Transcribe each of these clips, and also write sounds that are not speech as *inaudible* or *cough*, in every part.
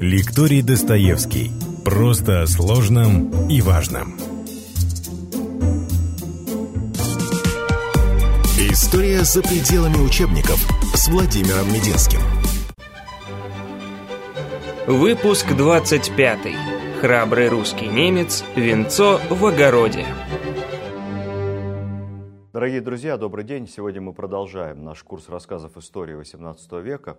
Лекторий Достоевский. Просто о сложном и важном. История за пределами учебников с Владимиром Мединским. Выпуск 25. Храбрый русский немец. Венцо в огороде. Дорогие друзья, добрый день. Сегодня мы продолжаем наш курс рассказов истории XVIII века.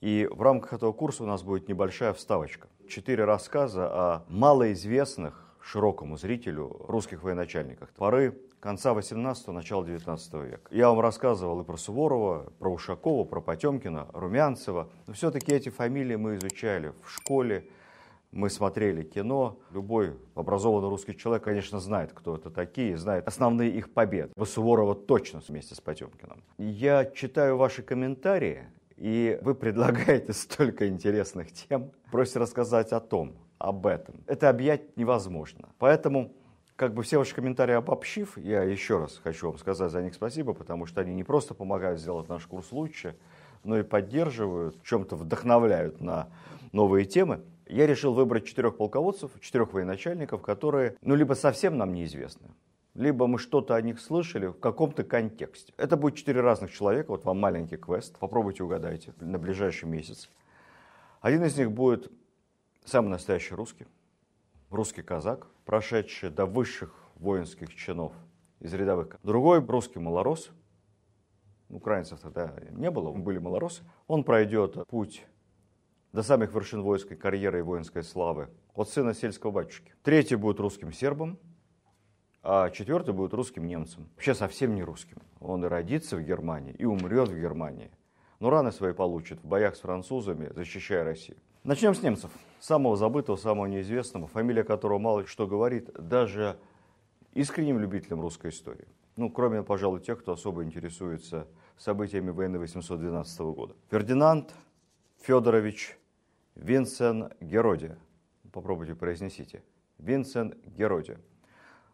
И в рамках этого курса у нас будет небольшая вставочка. Четыре рассказа о малоизвестных широкому зрителю русских военачальниках поры конца 18-го, начала 19 века. Я вам рассказывал и про Суворова, про Ушакова, про Потемкина, Румянцева. Но все-таки эти фамилии мы изучали в школе, мы смотрели кино. Любой образованный русский человек, конечно, знает, кто это такие, знает основные их победы. Суворова точно вместе с Потемкиным. Я читаю ваши комментарии, и вы предлагаете *laughs* столько интересных тем, просите рассказать о том, об этом. Это объять невозможно. Поэтому, как бы все ваши комментарии обобщив, я еще раз хочу вам сказать за них спасибо, потому что они не просто помогают сделать наш курс лучше, но и поддерживают, чем-то вдохновляют на новые темы. Я решил выбрать четырех полководцев, четырех военачальников, которые, ну, либо совсем нам неизвестны, либо мы что-то о них слышали в каком-то контексте. Это будет четыре разных человека, вот вам маленький квест, попробуйте угадайте на ближайший месяц. Один из них будет самый настоящий русский, русский казак, прошедший до высших воинских чинов из рядовых. Другой русский малорос, украинцев тогда не было, были малоросы. Он пройдет путь до самых вершин воинской карьеры и воинской славы от сына сельского батюшки. Третий будет русским сербом, а четвертый будет русским немцем. Вообще совсем не русским. Он и родится в Германии, и умрет в Германии. Но раны свои получит в боях с французами, защищая Россию. Начнем с немцев. Самого забытого, самого неизвестного, фамилия которого мало что говорит даже искренним любителям русской истории. Ну, кроме, пожалуй, тех, кто особо интересуется событиями войны 812 года. Фердинанд Федорович Винсен Героди. Попробуйте произнесите. Винсен Героди.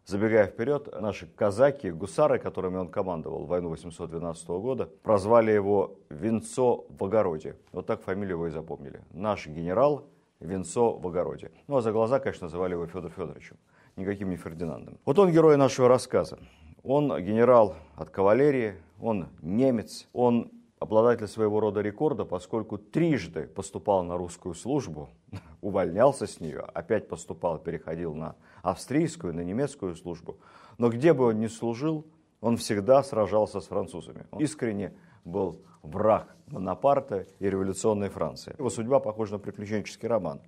Забегая вперед, наши казаки, гусары, которыми он командовал в войну 812 года, прозвали его Венцо в огороде. Вот так фамилию его и запомнили. Наш генерал Венцо в огороде. Ну а за глаза, конечно, называли его Федор Федоровичем, никаким не Фердинандом. Вот он герой нашего рассказа. Он генерал от кавалерии, он немец, он обладатель своего рода рекорда, поскольку трижды поступал на русскую службу, *laughs* увольнялся с нее, опять поступал, переходил на австрийскую, на немецкую службу. Но где бы он ни служил, он всегда сражался с французами. Он искренне был враг Бонапарта и революционной Франции. Его судьба похожа на приключенческий роман.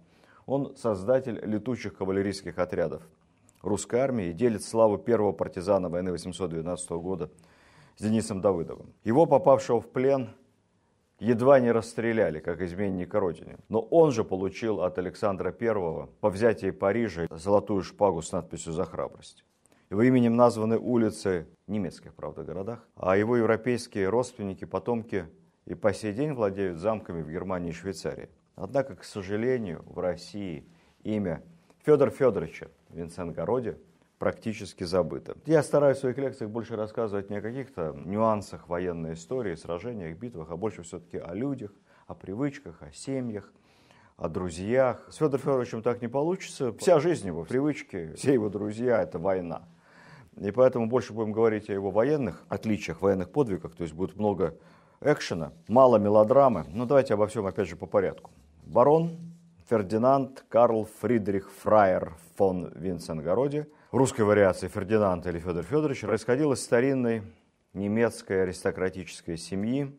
Он создатель летучих кавалерийских отрядов русской армии и делит славу первого партизана войны 812 года с Денисом Давыдовым. Его, попавшего в плен, едва не расстреляли, как изменника Родине. Но он же получил от Александра I по взятии Парижа золотую шпагу с надписью «За храбрость». Его именем названы улицы немецких, правда, городах, а его европейские родственники, потомки и по сей день владеют замками в Германии и Швейцарии. Однако, к сожалению, в России имя Федор Федоровича Винсент-Городи практически забыто. Я стараюсь в своих лекциях больше рассказывать не о каких-то нюансах военной истории, сражениях, битвах, а больше все-таки о людях, о привычках, о семьях, о друзьях. С Федором Федоровичем так не получится. Вся жизнь его, привычки, все его друзья – это война. И поэтому больше будем говорить о его военных отличиях, военных подвигах. То есть будет много экшена, мало мелодрамы. Но давайте обо всем опять же по порядку. Барон Фердинанд Карл Фридрих Фраер фон Винценгороде – русской вариации Фердинанд или Федор Федорович происходил из старинной немецкой аристократической семьи,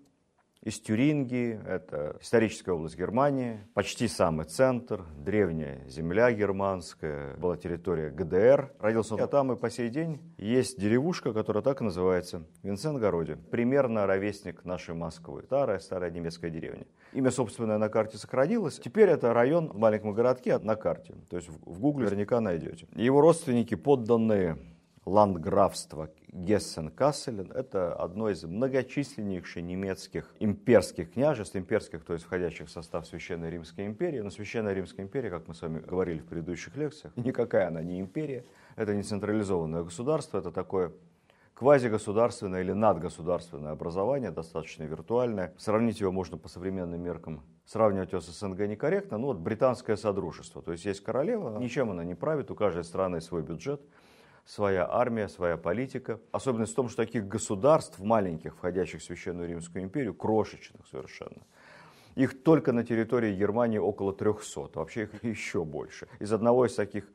из Тюрингии, это историческая область Германии, почти самый центр, древняя земля германская, была территория ГДР. Родился он там и по сей день есть деревушка, которая так и называется, Винсент-Городе. Примерно ровесник нашей Москвы. Старая-старая немецкая деревня. Имя собственное на карте сохранилось. Теперь это район в маленьком городке на карте. То есть в гугле наверняка найдете. Его родственники, подданные ландграфства Гессен-Касселен. Это одно из многочисленнейших немецких имперских княжеств, имперских, то есть входящих в состав Священной Римской империи. Но Священная Римская империя, как мы с вами говорили в предыдущих лекциях, никакая она не империя. Это не централизованное государство, это такое квазигосударственное или надгосударственное образование, достаточно виртуальное. Сравнить его можно по современным меркам. Сравнивать его с СНГ некорректно. Ну вот британское содружество. То есть есть королева, ничем она не правит, у каждой страны свой бюджет своя армия, своя политика. Особенность в том, что таких государств маленьких, входящих в Священную Римскую империю, крошечных совершенно, их только на территории Германии около 300, вообще их *laughs* еще больше. Из одного из таких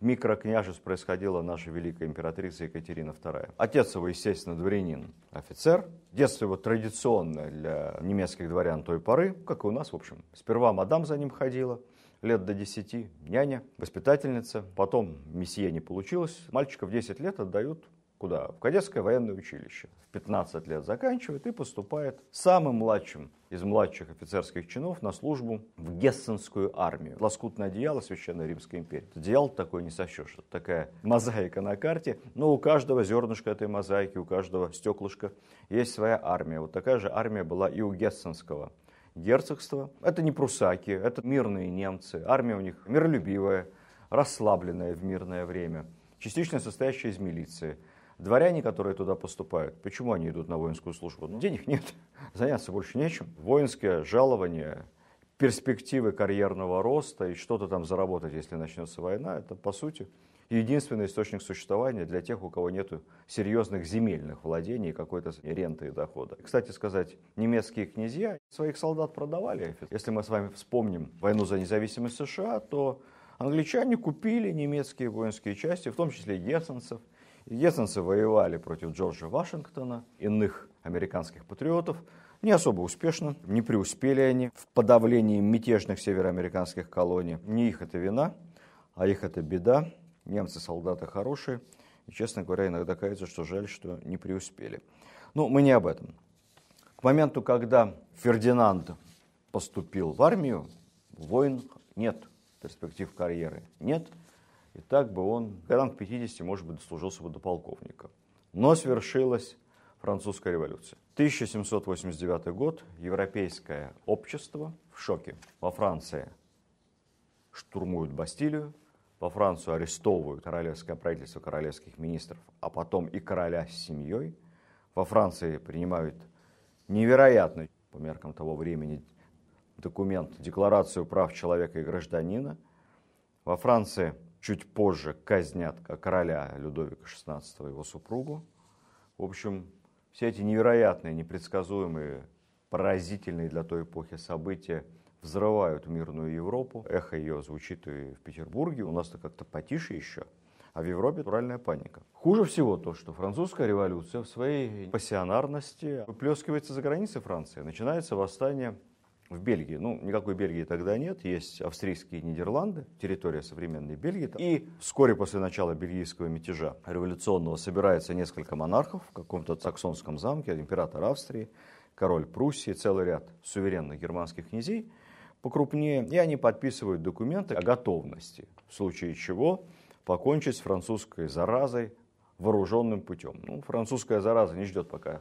микрокняжеств происходила наша великая императрица Екатерина II. Отец его, естественно, дворянин, офицер. Детство его традиционное для немецких дворян той поры, как и у нас, в общем. Сперва мадам за ним ходила, лет до 10, няня, воспитательница. Потом месье не получилось. Мальчика в 10 лет отдают куда? В кадетское военное училище. В 15 лет заканчивает и поступает самым младшим из младших офицерских чинов на службу в Гессенскую армию. Лоскутное одеяло Священной Римской империи. Одеяло такое не сощешь. Это такая мозаика на карте. Но у каждого зернышка этой мозаики, у каждого стеклышка есть своя армия. Вот такая же армия была и у Гессенского герцогства. Это не прусаки, это мирные немцы. Армия у них миролюбивая, расслабленная в мирное время, частично состоящая из милиции. Дворяне, которые туда поступают, почему они идут на воинскую службу? Ну, денег нет, *laughs* заняться больше нечем. Воинское жалование, перспективы карьерного роста и что-то там заработать, если начнется война, это, по сути, единственный источник существования для тех, у кого нет серьезных земельных владений и какой-то ренты и дохода. Кстати сказать, немецкие князья своих солдат продавали. Если мы с вами вспомним войну за независимость США, то англичане купили немецкие воинские части, в том числе гессенцев. Гессенцы воевали против Джорджа Вашингтона, иных американских патриотов, не особо успешно, не преуспели они в подавлении мятежных североамериканских колоний. Не их это вина, а их это беда. Немцы солдаты хорошие. И, честно говоря, иногда кажется, что жаль, что не преуспели. Но мы не об этом. К моменту, когда Фердинанд поступил в армию, войн нет, перспектив карьеры нет. И так бы он, годам к 50, может быть, дослужился бы до полковника. Но свершилась французская революция. 1789 год, европейское общество в шоке. Во Франции штурмуют Бастилию, во Францию арестовывают королевское правительство, королевских министров, а потом и короля с семьей. Во Франции принимают невероятный, по меркам того времени, документ, декларацию прав человека и гражданина. Во Франции чуть позже казнят короля Людовика XVI и его супругу. В общем, все эти невероятные, непредсказуемые, поразительные для той эпохи события – взрывают мирную Европу. Эхо ее звучит и в Петербурге, у нас-то как-то потише еще. А в Европе натуральная паника. Хуже всего то, что французская революция в своей пассионарности выплескивается за границей Франции. Начинается восстание в Бельгии. Ну, никакой Бельгии тогда нет. Есть австрийские Нидерланды, территория современной Бельгии. И вскоре после начала бельгийского мятежа революционного собирается несколько монархов в каком-то саксонском замке, император Австрии, король Пруссии, целый ряд суверенных германских князей – покрупнее, и они подписывают документы о готовности, в случае чего покончить с французской заразой вооруженным путем. Ну, французская зараза не ждет, пока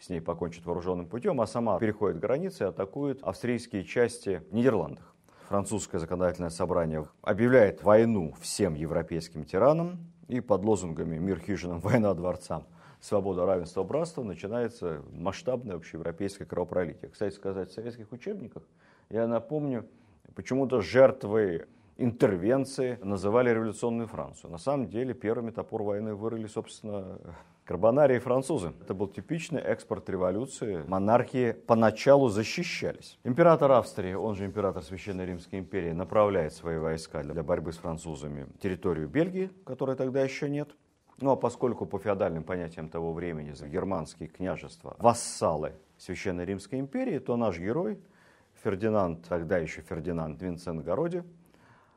с ней покончит вооруженным путем, а сама переходит границы и атакует австрийские части в Нидерландах. Французское законодательное собрание объявляет войну всем европейским тиранам, и под лозунгами «Мир хижинам, война дворцам» свобода, равенство, братство, начинается масштабное общеевропейское кровопролитие. Кстати сказать, в советских учебниках я напомню, почему-то жертвой интервенции называли революционную Францию. На самом деле первыми топор войны вырыли, собственно, Карбонарии французы. Это был типичный экспорт революции. Монархии поначалу защищались. Император Австрии, он же император Священной Римской империи, направляет свои войска для борьбы с французами в территорию Бельгии, которой тогда еще нет. Ну а поскольку по феодальным понятиям того времени германские княжества вассалы Священной Римской империи, то наш герой Фердинанд, тогда еще Фердинанд Винсент Городи,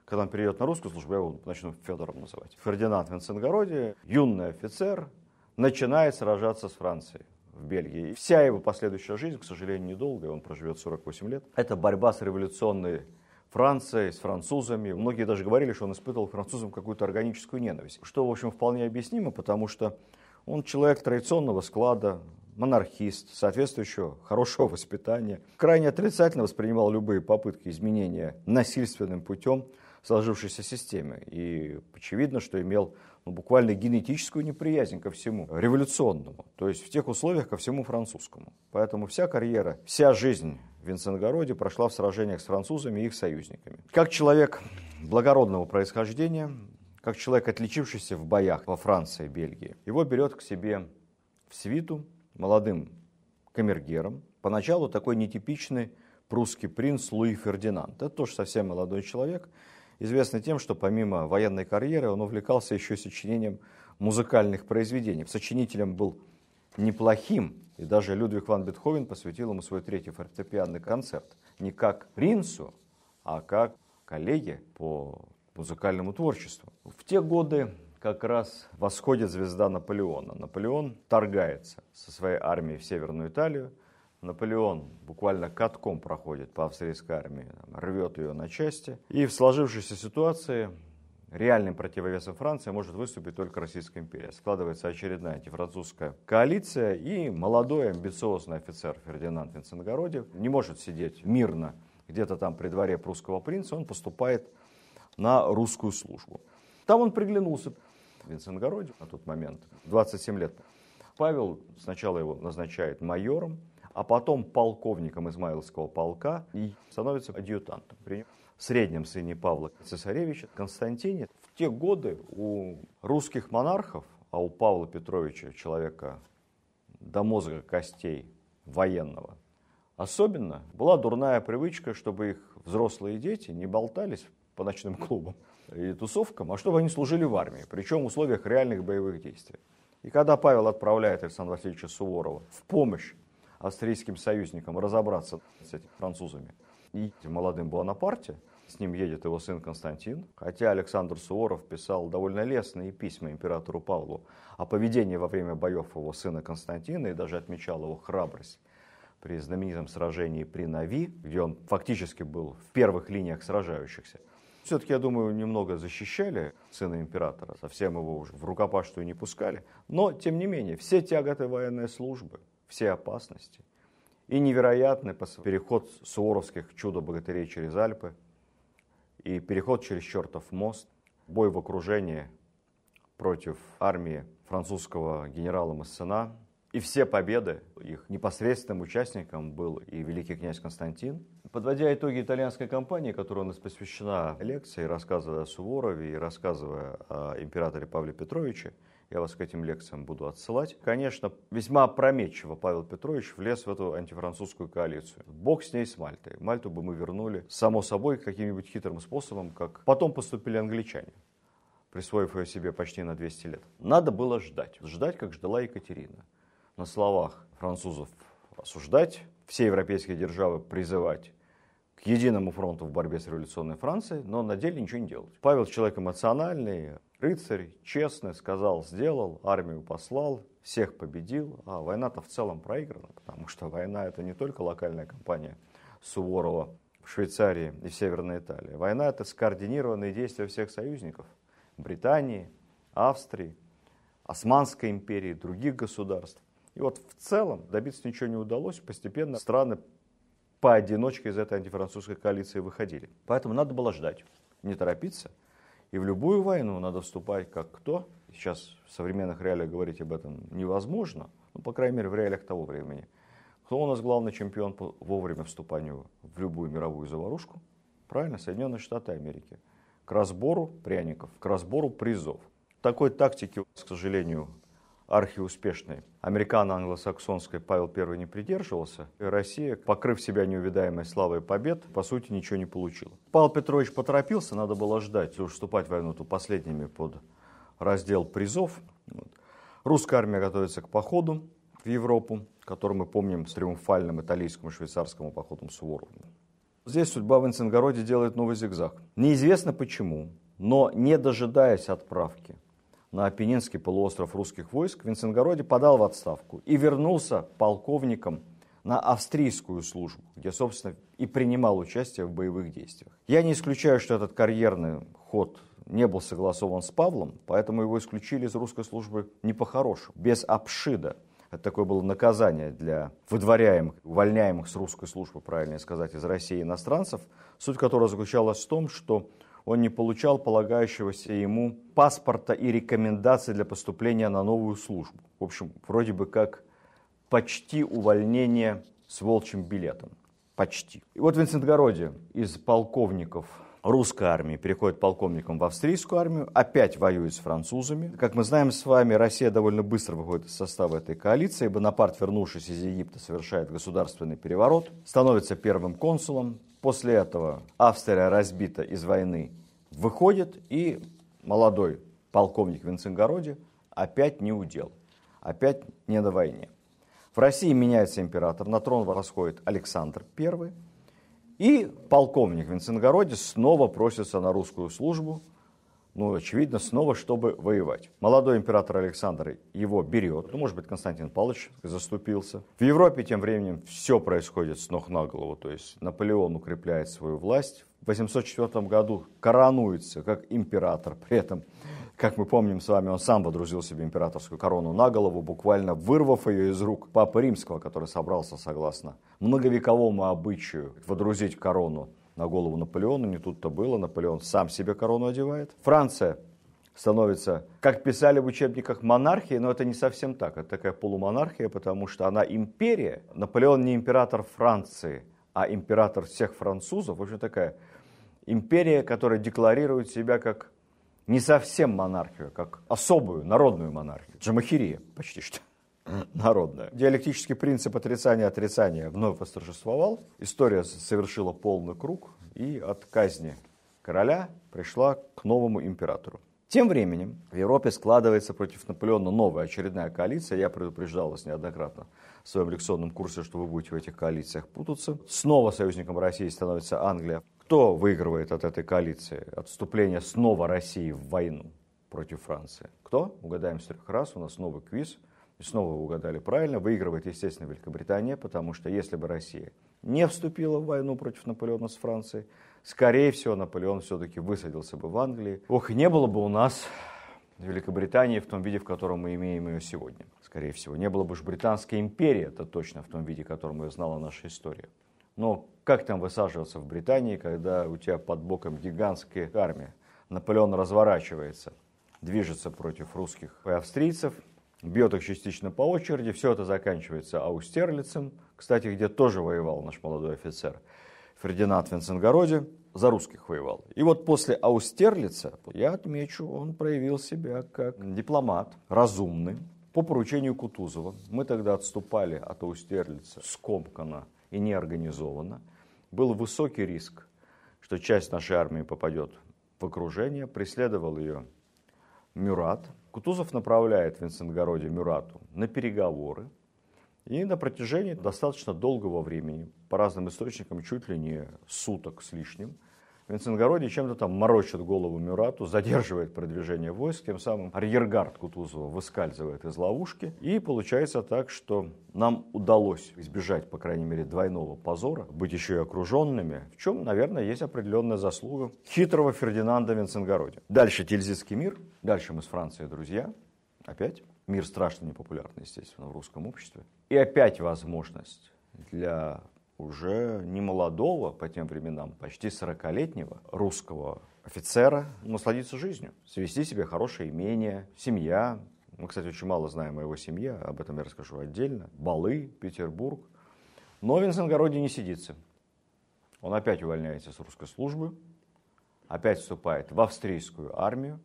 когда он перейдет на русскую службу, я его начну Федором называть. Фердинанд Винсент Городи, юный офицер, начинает сражаться с Францией в Бельгии. И вся его последующая жизнь, к сожалению, недолгая, он проживет 48 лет, это борьба с революционной Францией, с французами. Многие даже говорили, что он испытывал к французам какую-то органическую ненависть. Что, в общем, вполне объяснимо, потому что он человек традиционного склада, монархист, соответствующего хорошего воспитания, крайне отрицательно воспринимал любые попытки изменения насильственным путем сложившейся системе. И очевидно, что имел ну, буквально генетическую неприязнь ко всему революционному, то есть в тех условиях ко всему французскому. Поэтому вся карьера, вся жизнь в Винценгороде прошла в сражениях с французами и их союзниками. Как человек благородного происхождения, как человек, отличившийся в боях во Франции и Бельгии, его берет к себе в свиту молодым камергером, поначалу такой нетипичный прусский принц Луи Фердинанд. Это тоже совсем молодой человек, известный тем, что помимо военной карьеры он увлекался еще сочинением музыкальных произведений. Сочинителем был неплохим, и даже Людвиг ван Бетховен посвятил ему свой третий фортепианный концерт. Не как принцу, а как коллеге по музыкальному творчеству. В те годы как раз восходит звезда Наполеона. Наполеон торгается со своей армией в Северную Италию, Наполеон буквально катком проходит по австрийской армии, рвет ее на части. И в сложившейся ситуации реальным противовесом Франции может выступить только Российская империя. Складывается очередная антифранцузская коалиция, и молодой амбициозный офицер Фердинанд Винценгородев не может сидеть мирно где-то там при дворе прусского принца, он поступает на русскую службу. Там он приглянулся Винценгороде на тот момент, 27 лет. Павел сначала его назначает майором, а потом полковником Измайловского полка и становится адъютантом. При среднем сыне Павла Цесаревича Константине в те годы у русских монархов, а у Павла Петровича, человека до мозга костей военного, особенно была дурная привычка, чтобы их взрослые дети не болтались по ночным клубам и тусовкам, а чтобы они служили в армии, причем в условиях реальных боевых действий. И когда Павел отправляет Александра Васильевича Суворова в помощь австрийским союзникам разобраться с этими французами. И молодым Буанапарте, с ним едет его сын Константин, хотя Александр Суворов писал довольно лестные письма императору Павлу о поведении во время боев его сына Константина и даже отмечал его храбрость при знаменитом сражении при Нави, где он фактически был в первых линиях сражающихся. Все-таки, я думаю, немного защищали сына императора, совсем его уже в рукопашную не пускали. Но, тем не менее, все тяготы военной службы, все опасности. И невероятный переход суворовских чудо-богатырей через Альпы, и переход через чертов мост, бой в окружении против армии французского генерала Массена, и все победы, их непосредственным участником был и великий князь Константин. Подводя итоги итальянской кампании, которая у нас посвящена лекции, рассказывая о Суворове и рассказывая о императоре Павле Петровиче, я вас к этим лекциям буду отсылать. Конечно, весьма опрометчиво Павел Петрович влез в эту антифранцузскую коалицию. Бог с ней, с Мальтой. Мальту бы мы вернули, само собой, каким-нибудь хитрым способом, как потом поступили англичане присвоив ее себе почти на 200 лет. Надо было ждать. Ждать, как ждала Екатерина. На словах французов осуждать, все европейские державы призывать к единому фронту в борьбе с революционной Францией, но на деле ничего не делать. Павел человек эмоциональный, рыцарь, честный, сказал, сделал, армию послал, всех победил, а война-то в целом проиграна, потому что война это не только локальная кампания Суворова в Швейцарии и в Северной Италии. Война это скоординированные действия всех союзников Британии, Австрии, Османской империи, других государств. И вот в целом добиться ничего не удалось, постепенно страны поодиночке из этой антифранцузской коалиции выходили. Поэтому надо было ждать, не торопиться – и в любую войну надо вступать как кто. Сейчас в современных реалиях говорить об этом невозможно, ну, по крайней мере, в реалиях того времени. Кто у нас главный чемпион по вовремя вступанию в любую мировую заварушку? Правильно, Соединенные Штаты Америки. К разбору пряников, к разбору призов. Такой тактики, к сожалению, архиуспешной американо-англосаксонской Павел I не придерживался, и Россия, покрыв себя неувидаемой славой побед, по сути ничего не получила. Павел Петрович поторопился, надо было ждать, если уж вступать в войну, то последними под раздел призов. Вот. Русская армия готовится к походу в Европу, который мы помним с триумфальным итальянским и швейцарским походом Суворова. Здесь судьба в Инценгороде делает новый зигзаг. Неизвестно почему, но не дожидаясь отправки на Апеннинский полуостров русских войск, в подал в отставку и вернулся полковником на австрийскую службу, где, собственно, и принимал участие в боевых действиях. Я не исключаю, что этот карьерный ход не был согласован с Павлом, поэтому его исключили из русской службы не по-хорошему, без обшида. Это такое было наказание для выдворяемых, увольняемых с русской службы, правильнее сказать, из России иностранцев, суть которого заключалась в том, что он не получал полагающегося ему паспорта и рекомендаций для поступления на новую службу. В общем, вроде бы как почти увольнение с волчьим билетом. Почти. И вот в Винцентгороде из полковников русской армии переходит полковником в австрийскую армию, опять воюет с французами. Как мы знаем с вами, Россия довольно быстро выходит из состава этой коалиции. Бонапарт, вернувшись из Египта, совершает государственный переворот, становится первым консулом. После этого Австрия разбита из войны, выходит, и молодой полковник в Винценгороде опять не удел, опять не на войне. В России меняется император, на трон восходит Александр I, и полковник в Винценгороде снова просится на русскую службу, ну, очевидно, снова, чтобы воевать. Молодой император Александр его берет, ну, может быть, Константин Павлович заступился. В Европе тем временем все происходит с ног на голову, то есть Наполеон укрепляет свою власть. В 804 году коронуется как император, при этом как мы помним с вами, он сам водрузил себе императорскую корону на голову, буквально вырвав ее из рук Папы Римского, который собрался, согласно многовековому обычаю, водрузить корону на голову Наполеона. Не тут-то было, Наполеон сам себе корону одевает. Франция становится, как писали в учебниках, монархией, но это не совсем так. Это такая полумонархия, потому что она империя. Наполеон не император Франции, а император всех французов. В общем, такая империя, которая декларирует себя как не совсем монархию, как особую народную монархию. Джамахирия почти что народная. Диалектический принцип отрицания-отрицания вновь восторжествовал. История совершила полный круг, и от казни короля пришла к новому императору. Тем временем в Европе складывается против Наполеона новая очередная коалиция. Я предупреждал вас неоднократно в своем лекционном курсе, что вы будете в этих коалициях путаться. Снова союзником России становится Англия. Кто выигрывает от этой коалиции, от вступления снова России в войну против Франции? Кто? Угадаем с трех раз. У нас новый квиз. И снова угадали правильно. Выигрывает, естественно, Великобритания, потому что если бы Россия не вступила в войну против Наполеона с Францией, скорее всего, Наполеон все-таки высадился бы в Англии. Ох, не было бы у нас Великобритании в том виде, в котором мы имеем ее сегодня. Скорее всего, не было бы уж Британской империи, это точно в том виде, в котором ее знала наша история. Но как там высаживаться в Британии, когда у тебя под боком гигантская армия? Наполеон разворачивается, движется против русских и австрийцев, бьет их частично по очереди. Все это заканчивается Аустерлицем, кстати, где тоже воевал наш молодой офицер Фердинанд Венценгороде, за русских воевал. И вот после Аустерлица, я отмечу, он проявил себя как дипломат, разумный, по поручению Кутузова. Мы тогда отступали от Аустерлица скомканно и неорганизованно. Был высокий риск, что часть нашей армии попадет в окружение. Преследовал ее Мюрат. Кутузов направляет в Винцентгороде Мюрату на переговоры. И на протяжении достаточно долгого времени, по разным источникам, чуть ли не суток с лишним, в Винценгороде чем-то там морочит голову Мюрату, задерживает продвижение войск, тем самым арьергард Кутузова выскальзывает из ловушки. И получается так, что нам удалось избежать, по крайней мере, двойного позора, быть еще и окруженными, в чем, наверное, есть определенная заслуга хитрого Фердинанда Винценгороде. Дальше Тильзитский мир, дальше мы с Францией друзья, опять. Мир страшно непопулярный, естественно, в русском обществе. И опять возможность для уже не молодого по тем временам, почти 40-летнего русского офицера насладиться жизнью, свести себе хорошее имение, семья. Мы, кстати, очень мало знаем о его семье, об этом я расскажу отдельно. Балы, Петербург. Но в Винценгороде не сидится. Он опять увольняется с русской службы, опять вступает в австрийскую армию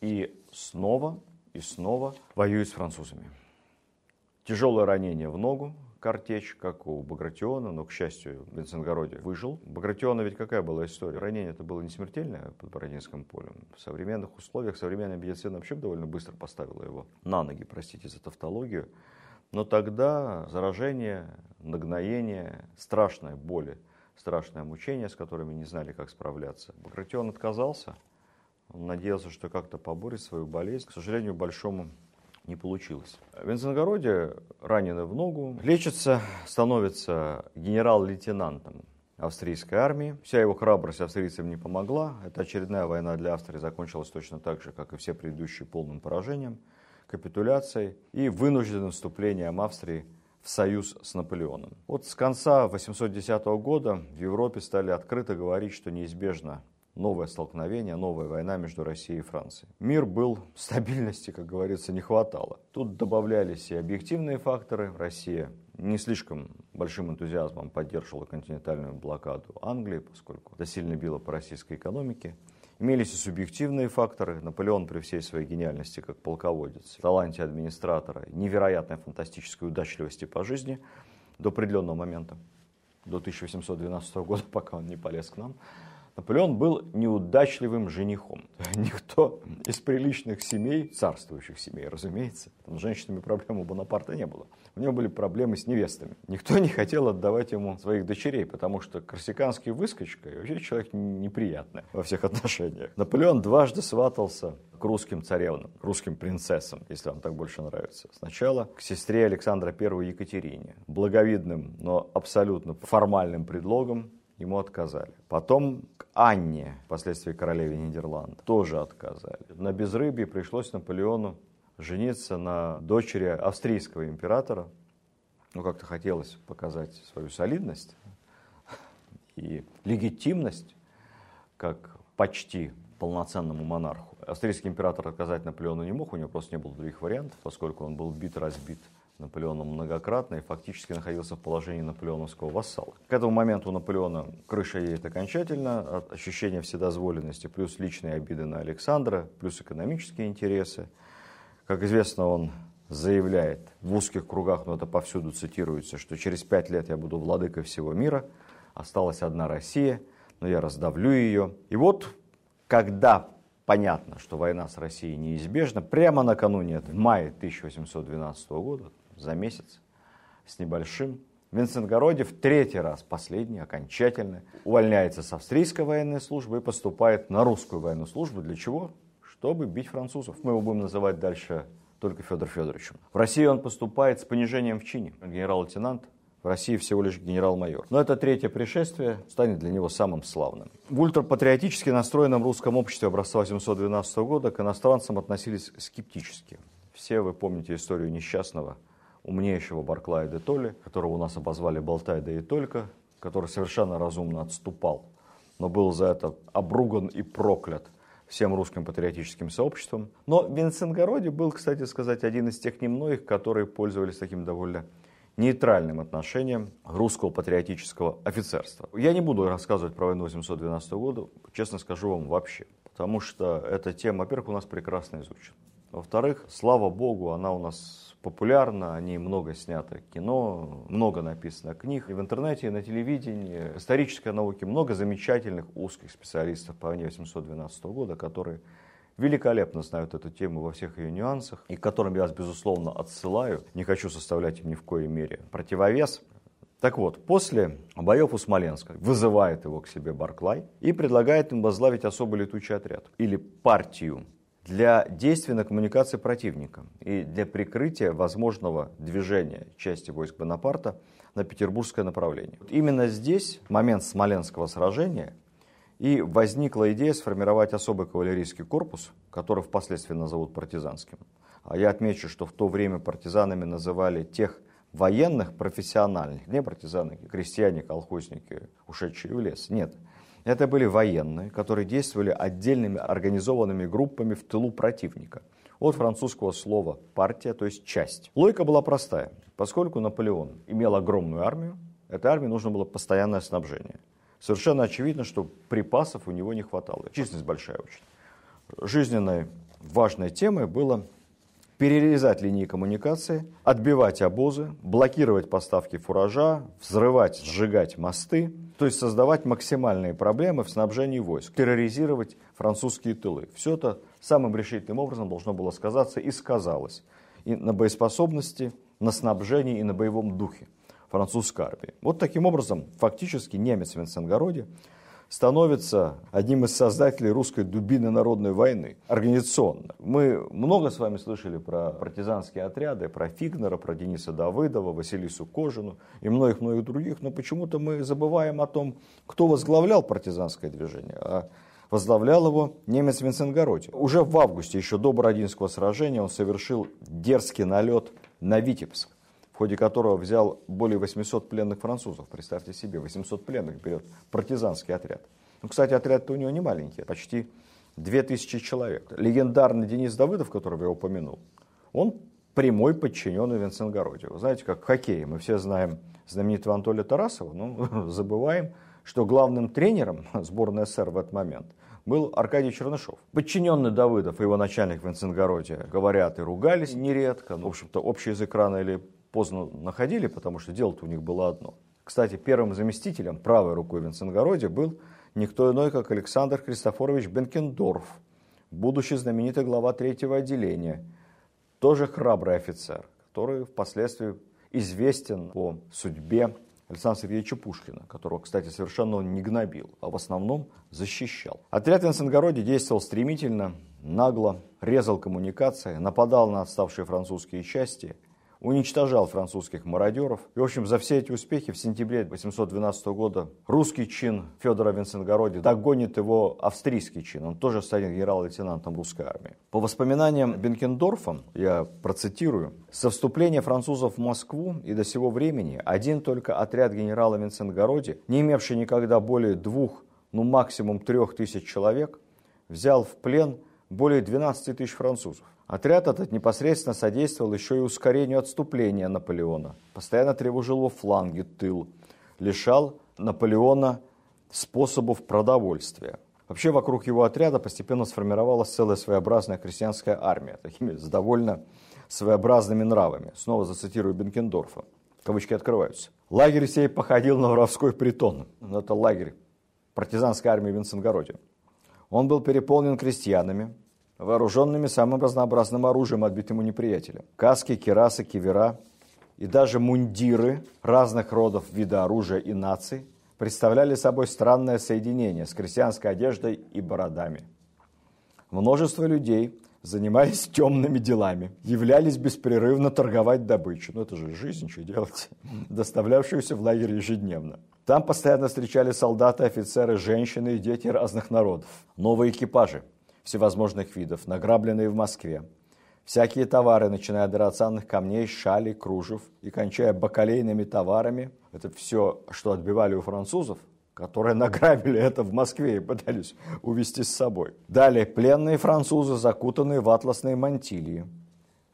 и снова и снова воюет с французами. Тяжелое ранение в ногу, картечь, как у Багратиона, но, к счастью, в Винценгороде выжил. Багратиона ведь какая была история? Ранение это было не смертельное под Бородинским полем. В современных условиях современная медицина вообще довольно быстро поставила его на ноги, простите за тавтологию. Но тогда заражение, нагноение, страшная боль, страшное мучение, с которыми не знали, как справляться. Багратион отказался, он надеялся, что как-то поборет свою болезнь. К сожалению, большому не получилось. В Венценгороде раненый в ногу, лечится, становится генерал-лейтенантом австрийской армии. Вся его храбрость австрийцам не помогла. Эта очередная война для Австрии закончилась точно так же, как и все предыдущие полным поражением, капитуляцией и вынужденным вступлением Австрии в союз с Наполеоном. Вот с конца 810 года в Европе стали открыто говорить, что неизбежно новое столкновение, новая война между Россией и Францией. Мир был, стабильности, как говорится, не хватало. Тут добавлялись и объективные факторы. Россия не слишком большим энтузиазмом поддерживала континентальную блокаду Англии, поскольку это сильно било по российской экономике. Имелись и субъективные факторы. Наполеон при всей своей гениальности как полководец, таланте администратора, невероятной фантастической удачливости по жизни до определенного момента, до 1812 года, *laughs* пока он не полез к нам, Наполеон был неудачливым женихом. *laughs* Никто из приличных семей, царствующих семей, разумеется, там с женщинами проблем у Бонапарта не было. У него были проблемы с невестами. Никто не хотел отдавать ему своих дочерей, потому что корсиканский выскочка и вообще человек неприятный во всех *laughs* отношениях. Наполеон дважды сватался к русским царевнам, к русским принцессам, если вам так больше нравится. Сначала к сестре Александра I Екатерине, благовидным, но абсолютно формальным предлогом ему отказали. Потом к Анне, впоследствии королеве Нидерландов, тоже отказали. На безрыбье пришлось Наполеону жениться на дочери австрийского императора. Ну, как-то хотелось показать свою солидность и легитимность, как почти полноценному монарху. Австрийский император отказать Наполеону не мог, у него просто не было других вариантов, поскольку он был бит, разбит Наполеоном многократно и фактически находился в положении наполеоновского вассала. К этому моменту у Наполеона крыша едет окончательно, от ощущения вседозволенности, плюс личные обиды на Александра, плюс экономические интересы. Как известно, он заявляет в узких кругах, но это повсюду цитируется, что через пять лет я буду владыкой всего мира, осталась одна Россия, но я раздавлю ее. И вот, когда понятно, что война с Россией неизбежна, прямо накануне, в мае 1812 года, за месяц с небольшим. Винсент-Городи в третий раз, последний, окончательно, увольняется с австрийской военной службы и поступает на русскую военную службу. Для чего? Чтобы бить французов. Мы его будем называть дальше только Федор Федоровичем. В России он поступает с понижением в чине. Генерал-лейтенант в России всего лишь генерал-майор. Но это третье пришествие станет для него самым славным. В ультрапатриотически настроенном русском обществе образца 812 года к иностранцам относились скептически. Все вы помните историю несчастного умнейшего Барклая де Толли, которого у нас обозвали Болтай да и только, который совершенно разумно отступал, но был за это обруган и проклят всем русским патриотическим сообществом. Но Винсенгороди был, кстати сказать, один из тех немногих, которые пользовались таким довольно нейтральным отношением русского патриотического офицерства. Я не буду рассказывать про войну 812 года, честно скажу вам вообще, потому что эта тема, во-первых, у нас прекрасно изучена. Во-вторых, слава богу, она у нас популярна, они много снято кино, много написано книг и в интернете, и на телевидении, в исторической науке много замечательных узких специалистов по войне 812 года, которые великолепно знают эту тему во всех ее нюансах, и к которым я вас, безусловно, отсылаю. Не хочу составлять им ни в коей мере противовес. Так вот, после боев у Смоленска вызывает его к себе Барклай и предлагает им возглавить особый летучий отряд или партию для действий на коммуникации противника и для прикрытия возможного движения части войск Бонапарта на петербургское направление. Именно здесь, в момент Смоленского сражения, и возникла идея сформировать особый кавалерийский корпус, который впоследствии назовут партизанским. А я отмечу, что в то время партизанами называли тех военных профессиональных, не партизаны, крестьяне, колхозники, ушедшие в лес. Нет, это были военные, которые действовали отдельными организованными группами в тылу противника. От французского слова «партия», то есть «часть». Логика была простая. Поскольку Наполеон имел огромную армию, этой армии нужно было постоянное снабжение. Совершенно очевидно, что припасов у него не хватало. Численность большая очень. Жизненной важной темой было перерезать линии коммуникации, отбивать обозы, блокировать поставки фуража, взрывать, сжигать мосты, то есть создавать максимальные проблемы в снабжении войск, терроризировать французские тылы. Все это самым решительным образом должно было сказаться и сказалось и на боеспособности, на снабжении и на боевом духе французской армии. Вот таким образом фактически немец в Венценгороде становится одним из создателей русской дубины народной войны организационно. Мы много с вами слышали про партизанские отряды, про Фигнера, про Дениса Давыдова, Василису Кожину и многих-многих других, но почему-то мы забываем о том, кто возглавлял партизанское движение. А возглавлял его немец Винценгороди. Уже в августе, еще до Бородинского сражения, он совершил дерзкий налет на Витебск в ходе которого взял более 800 пленных французов. Представьте себе, 800 пленных берет партизанский отряд. Ну, кстати, отряд-то у него не маленький, почти 2000 человек. Легендарный Денис Давыдов, которого я упомянул, он прямой подчиненный Винценгороде. Вы знаете, как в хоккее, мы все знаем знаменитого Анатолия Тарасова, но *laughs* забываем, что главным тренером *laughs* сборной СССР в этот момент был Аркадий Чернышов. Подчиненный Давыдов и его начальник в Винценгороде говорят и ругались нередко. В общем-то, общий язык рано или поздно находили, потому что дело-то у них было одно. Кстати, первым заместителем правой рукой в Винценгороде был никто иной, как Александр Христофорович Бенкендорф, будущий знаменитый глава третьего отделения, тоже храбрый офицер, который впоследствии известен по судьбе Александра Сергеевича Пушкина, которого, кстати, совершенно он не гнобил, а в основном защищал. Отряд в Инсенгороде действовал стремительно, нагло, резал коммуникации, нападал на отставшие французские части – уничтожал французских мародеров. И, в общем, за все эти успехи в сентябре 812 года русский чин Федора Винценгороди догонит его австрийский чин. Он тоже станет генерал-лейтенантом русской армии. По воспоминаниям Бенкендорфа, я процитирую, со вступления французов в Москву и до сего времени один только отряд генерала Винценгороди, не имевший никогда более двух, ну максимум трех тысяч человек, взял в плен более 12 тысяч французов. Отряд этот непосредственно содействовал еще и ускорению отступления Наполеона, постоянно тревожил его фланги, тыл, лишал Наполеона способов продовольствия. Вообще вокруг его отряда постепенно сформировалась целая своеобразная крестьянская армия, такими с довольно своеобразными нравами. Снова зацитирую Бенкендорфа. Кавычки открываются. Лагерь сей походил на воровской притон. Но это лагерь партизанской армии в Винценгороде. Он был переполнен крестьянами, вооруженными самым разнообразным оружием, отбитым у неприятеля. Каски, керасы, кивера и даже мундиры разных родов вида оружия и наций представляли собой странное соединение с крестьянской одеждой и бородами. Множество людей занимались темными делами, являлись беспрерывно торговать добычу. Ну это же жизнь, что делать? Доставлявшуюся в лагерь ежедневно. Там постоянно встречали солдаты, офицеры, женщины и дети разных народов. Новые экипажи – всевозможных видов, награбленные в Москве. Всякие товары, начиная от драгоценных камней, шалей, кружев и кончая бакалейными товарами, это все, что отбивали у французов, которые награбили это в Москве и пытались увезти с собой. Далее, пленные французы, закутанные в атласные мантилии.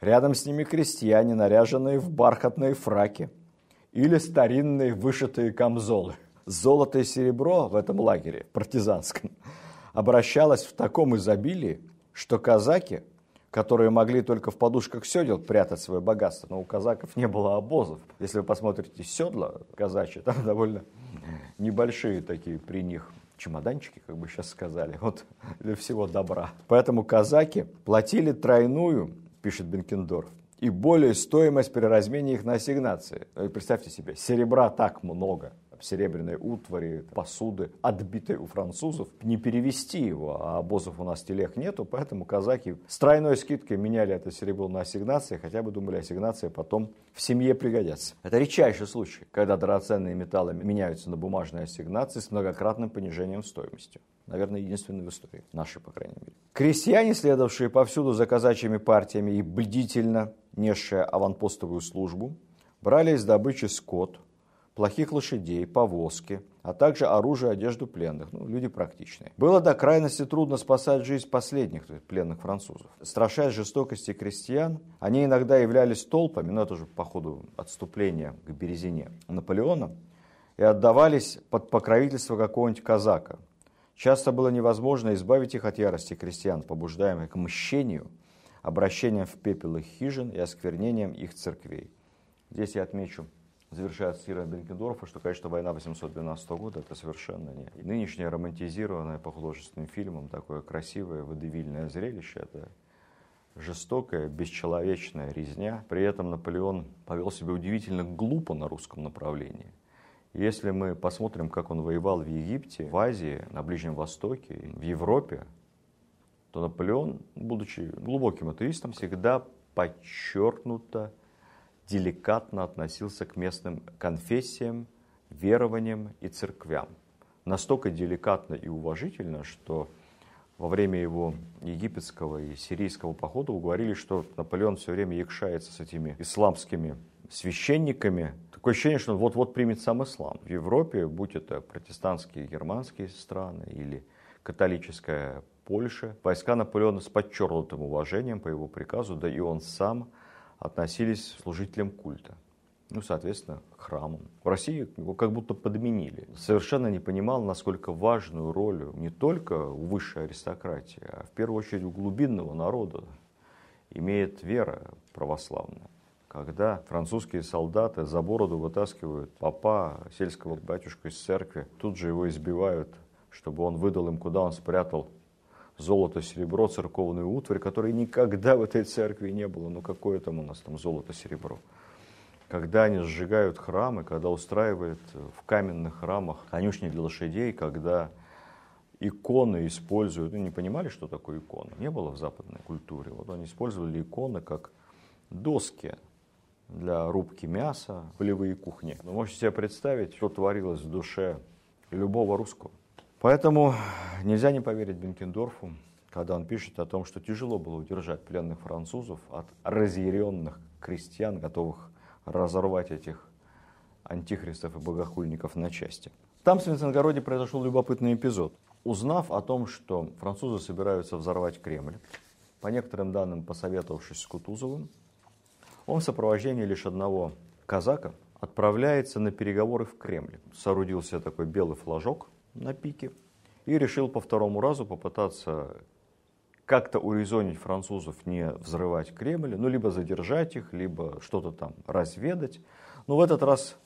Рядом с ними крестьяне, наряженные в бархатные фраки или старинные вышитые камзолы. Золото и серебро в этом лагере партизанском обращалась в таком изобилии, что казаки, которые могли только в подушках седел прятать свое богатство, но у казаков не было обозов. Если вы посмотрите седла казачьи, там *laughs* довольно небольшие такие при них чемоданчики, как бы сейчас сказали, вот для всего добра. Поэтому казаки платили тройную, пишет Бенкендорф, и более стоимость при размене их на ассигнации. Представьте себе, серебра так много, серебряной утвари, посуды, отбитой у французов, не перевести его, а обозов у нас телег нету, поэтому казаки с тройной скидкой меняли это серебро на ассигнации, хотя бы думали, ассигнации потом в семье пригодятся. Это редчайший случай, когда драгоценные металлы меняются на бумажные ассигнации с многократным понижением стоимости. Наверное, единственный в истории, нашей, по крайней мере. Крестьяне, следовавшие повсюду за казачьими партиями и бдительно несшие аванпостовую службу, брали из добычи скот, плохих лошадей, повозки, а также оружие, одежду пленных. Ну, люди практичные. Было до крайности трудно спасать жизнь последних то есть пленных французов. Страшась жестокости крестьян, они иногда являлись толпами, но это уже по ходу отступления к Березине Наполеона, и отдавались под покровительство какого-нибудь казака. Часто было невозможно избавить их от ярости крестьян, побуждаемых к мщению, обращением в пепел их хижин и осквернением их церквей. Здесь я отмечу завершает Сира Бенкендорфа, что, конечно, война 812 года это совершенно не. Нынешнее романтизированное по художественным фильмам такое красивое, водевильное зрелище, это жестокая, бесчеловечная резня. При этом Наполеон повел себя удивительно глупо на русском направлении. Если мы посмотрим, как он воевал в Египте, в Азии, на Ближнем Востоке, в Европе, то Наполеон, будучи глубоким атеистом, всегда подчеркнуто деликатно относился к местным конфессиям, верованиям и церквям. Настолько деликатно и уважительно, что во время его египетского и сирийского похода уговорили, что Наполеон все время якшается с этими исламскими священниками. Такое ощущение, что он вот-вот примет сам ислам. В Европе, будь это протестантские германские страны или католическая Польша, войска Наполеона с подчеркнутым уважением по его приказу, да и он сам относились к служителям культа ну, соответственно, храмом. В России его как будто подменили. Совершенно не понимал, насколько важную роль не только у высшей аристократии, а в первую очередь у глубинного народа имеет вера православная. Когда французские солдаты за бороду вытаскивают папа, сельского батюшку из церкви, тут же его избивают, чтобы он выдал им, куда он спрятал золото, серебро, церковную утварь, которой никогда в этой церкви не было. Ну какое там у нас там золото, серебро? когда они сжигают храмы, когда устраивают в каменных храмах конюшни для лошадей, когда иконы используют, ну не понимали, что такое икона, не было в западной культуре. Вот они использовали иконы как доски для рубки мяса, полевые кухни. Вы можете себе представить, что творилось в душе любого русского. Поэтому нельзя не поверить Бенкендорфу, когда он пишет о том, что тяжело было удержать пленных французов от разъяренных крестьян, готовых разорвать этих антихристов и богохульников на части. Там в Свинценгороде произошел любопытный эпизод. Узнав о том, что французы собираются взорвать Кремль, по некоторым данным посоветовавшись с Кутузовым, он в сопровождении лишь одного казака отправляется на переговоры в Кремль. Соорудил себе такой белый флажок на пике и решил по второму разу попытаться как-то урезонить французов не взрывать Кремль, ну, либо задержать их, либо что-то там разведать. Но в этот раз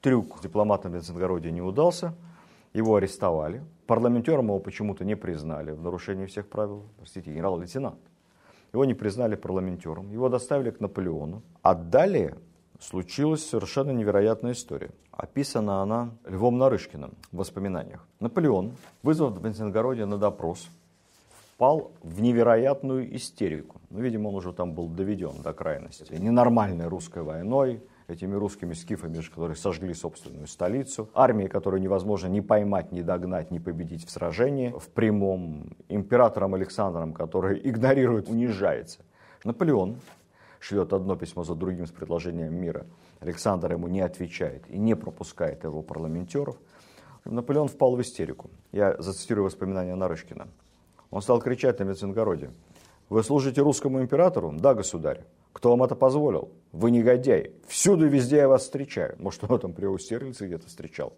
трюк с дипломатом Венценгороде не удался, его арестовали. Парламентером его почему-то не признали в нарушении всех правил, простите, генерал-лейтенант. Его не признали парламентером, его доставили к Наполеону. А далее случилась совершенно невероятная история. Описана она Львом Нарышкиным в воспоминаниях. Наполеон, вызвав в Венценгороде на допрос, впал в невероятную истерику. Ну, видимо, он уже там был доведен до крайности. Ненормальной русской войной, этими русскими скифами, которые сожгли собственную столицу, армией, которую невозможно ни поймать, ни догнать, ни победить в сражении, в прямом, императором Александром, который *laughs* игнорирует, унижается. Наполеон шлет одно письмо за другим с предложением мира. Александр ему не отвечает и не пропускает его парламентеров. Наполеон впал в истерику. Я зацитирую воспоминания Нарышкина. Он стал кричать на Меценгороде. «Вы служите русскому императору?» «Да, государь». «Кто вам это позволил?» «Вы негодяй. Всюду и везде я вас встречаю». Может, он там при Аустерлице где-то встречал.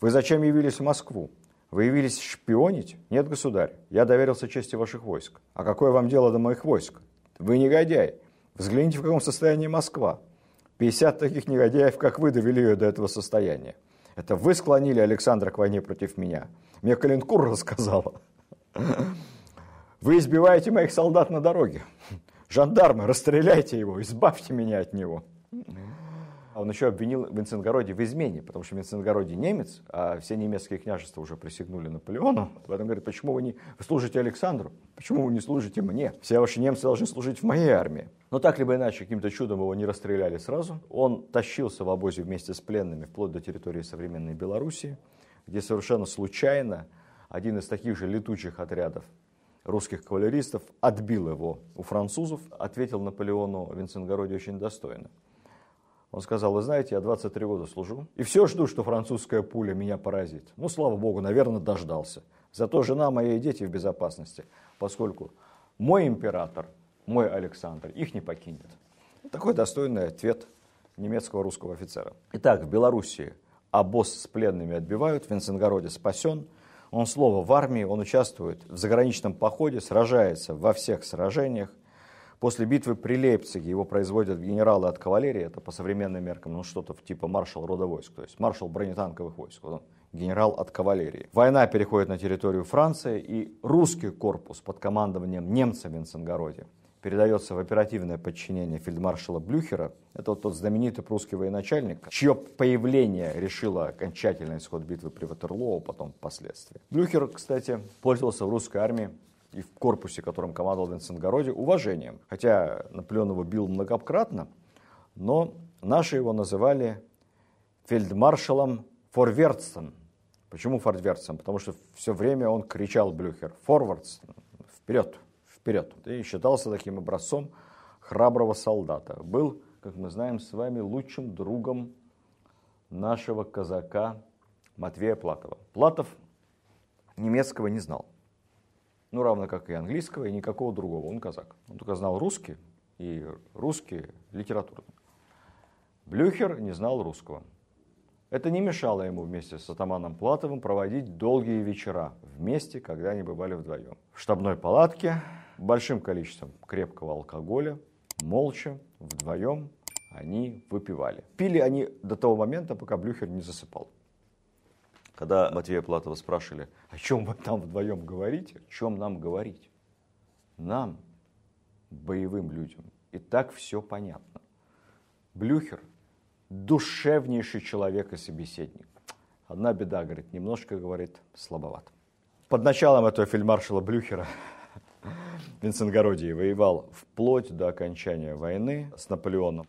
«Вы зачем явились в Москву?» «Вы явились шпионить?» «Нет, государь. Я доверился чести ваших войск». «А какое вам дело до моих войск?» «Вы негодяй. Взгляните, в каком состоянии Москва. 50 таких негодяев, как вы, довели ее до этого состояния. Это вы склонили Александра к войне против меня. Мне Калинкур рассказала. Вы избиваете моих солдат на дороге. Жандармы, расстреляйте его, избавьте меня от него. Он еще обвинил Винценгороде в измене, потому что Винценгороде немец, а все немецкие княжества уже присягнули Наполеону. Поэтому говорит, почему вы не служите Александру? Почему вы не служите мне? Все ваши немцы должны служить в моей армии. Но так либо иначе, каким-то чудом его не расстреляли сразу. Он тащился в обозе вместе с пленными вплоть до территории современной Белоруссии, где совершенно случайно один из таких же летучих отрядов русских кавалеристов отбил его у французов, ответил Наполеону Винценгороде очень достойно. Он сказал, вы знаете, я 23 года служу, и все жду, что французская пуля меня поразит. Ну, слава богу, наверное, дождался. Зато жена моя и дети в безопасности, поскольку мой император, мой Александр их не покинет. Такой достойный ответ немецкого русского офицера. Итак, в Белоруссии обоз с пленными отбивают, в Винценгороде спасен – он слово в армии, он участвует в заграничном походе, сражается во всех сражениях. После битвы при Лейпциге его производят генералы от кавалерии, это по современным меркам, ну что-то типа маршал рода войск, то есть маршал бронетанковых войск, он генерал от кавалерии. Война переходит на территорию Франции, и русский корпус под командованием немца в Винценгороде передается в оперативное подчинение фельдмаршала Блюхера. Это вот тот знаменитый прусский военачальник, чье появление решило окончательный исход битвы при Ватерлоо, потом впоследствии. Блюхер, кстати, пользовался в русской армии и в корпусе, которым командовал в Винценгороде, уважением. Хотя Наполеон его бил многократно, но наши его называли фельдмаршалом Форвертсом. Почему Форвертсом? Потому что все время он кричал Блюхер «Форвардс! Вперед!» вперед. И считался таким образцом храброго солдата. Был как мы знаем, с вами лучшим другом нашего казака Матвея Платова. Платов немецкого не знал. Ну, равно как и английского, и никакого другого. Он казак. Он только знал русский и русский литературно. Блюхер не знал русского. Это не мешало ему вместе с атаманом Платовым проводить долгие вечера вместе, когда они бывали вдвоем. В штабной палатке, большим количеством крепкого алкоголя, молча, вдвоем они выпивали. Пили они до того момента, пока Блюхер не засыпал. Когда Матвея Платова спрашивали, о чем вы там вдвоем говорите, о чем нам говорить? Нам, боевым людям, и так все понятно. Блюхер – душевнейший человек и собеседник. Одна беда, говорит, немножко, говорит, слабоват. Под началом этого фельдмаршала Блюхера *laughs* Винценгородий воевал вплоть до окончания войны с Наполеоном.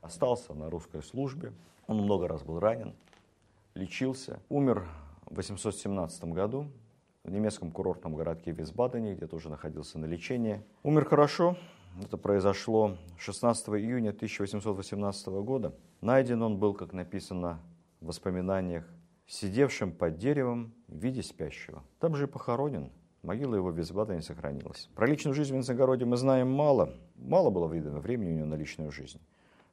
Остался на русской службе. Он много раз был ранен лечился, умер в 817 году в немецком курортном городке Висбадене, где тоже находился на лечении. Умер хорошо, это произошло 16 июня 1818 года. Найден он был, как написано в воспоминаниях, сидевшим под деревом в виде спящего. Там же и похоронен. Могила его в Висбадене сохранилась. Про личную жизнь в Винцегороде мы знаем мало. Мало было видно времени у него на личную жизнь.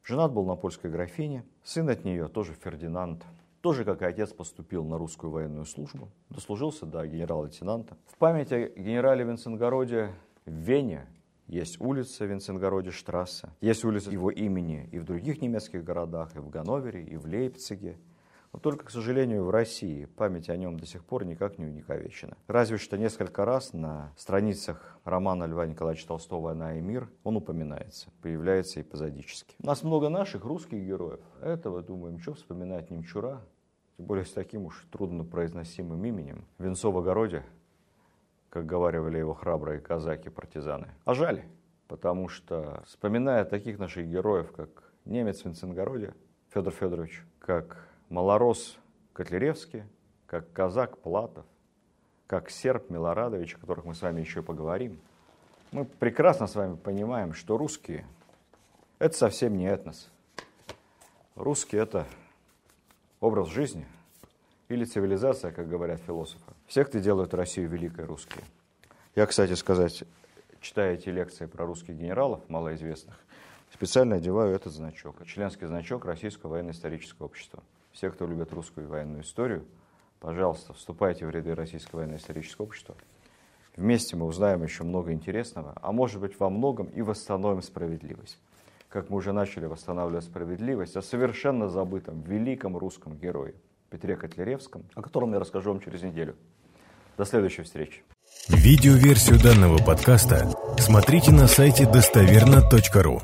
Женат был на польской графине. Сын от нее тоже Фердинанд тоже, как и отец, поступил на русскую военную службу, дослужился до генерал-лейтенанта. В память о генерале Винценгороде в Вене есть улица Винценгороде Штрассе, есть улица его имени и в других немецких городах, и в Ганновере, и в Лейпциге. Но только, к сожалению, в России память о нем до сих пор никак не увековечена. Разве что несколько раз на страницах романа Льва Николаевича Толстого «Война и мир» он упоминается, появляется эпизодически. У нас много наших русских героев. Этого, думаем, что вспоминать Немчура, тем более с таким уж труднопроизносимым именем. Венцо в огороде, как говаривали его храбрые казаки-партизаны. А жаль, потому что, вспоминая таких наших героев, как немец в Винценгороде, Федор Федорович, как малорос Котляревский, как казак Платов, как серб Милорадович, о которых мы с вами еще поговорим, мы прекрасно с вами понимаем, что русские – это совсем не этнос. Русские – это образ жизни или цивилизация, как говорят философы. Все, кто делают Россию великой, русские. Я, кстати сказать, читая эти лекции про русских генералов, малоизвестных, специально одеваю этот значок, членский значок Российского военно-исторического общества. Все, кто любит русскую военную историю, пожалуйста, вступайте в ряды Российского военно-исторического общества. Вместе мы узнаем еще много интересного, а может быть во многом и восстановим справедливость. Как мы уже начали восстанавливать справедливость о совершенно забытом великом русском герое Петре Котляревском, о котором я расскажу вам через неделю. До следующей встречи. Видеоверсию данного подкаста смотрите на сайте достоверно.ру.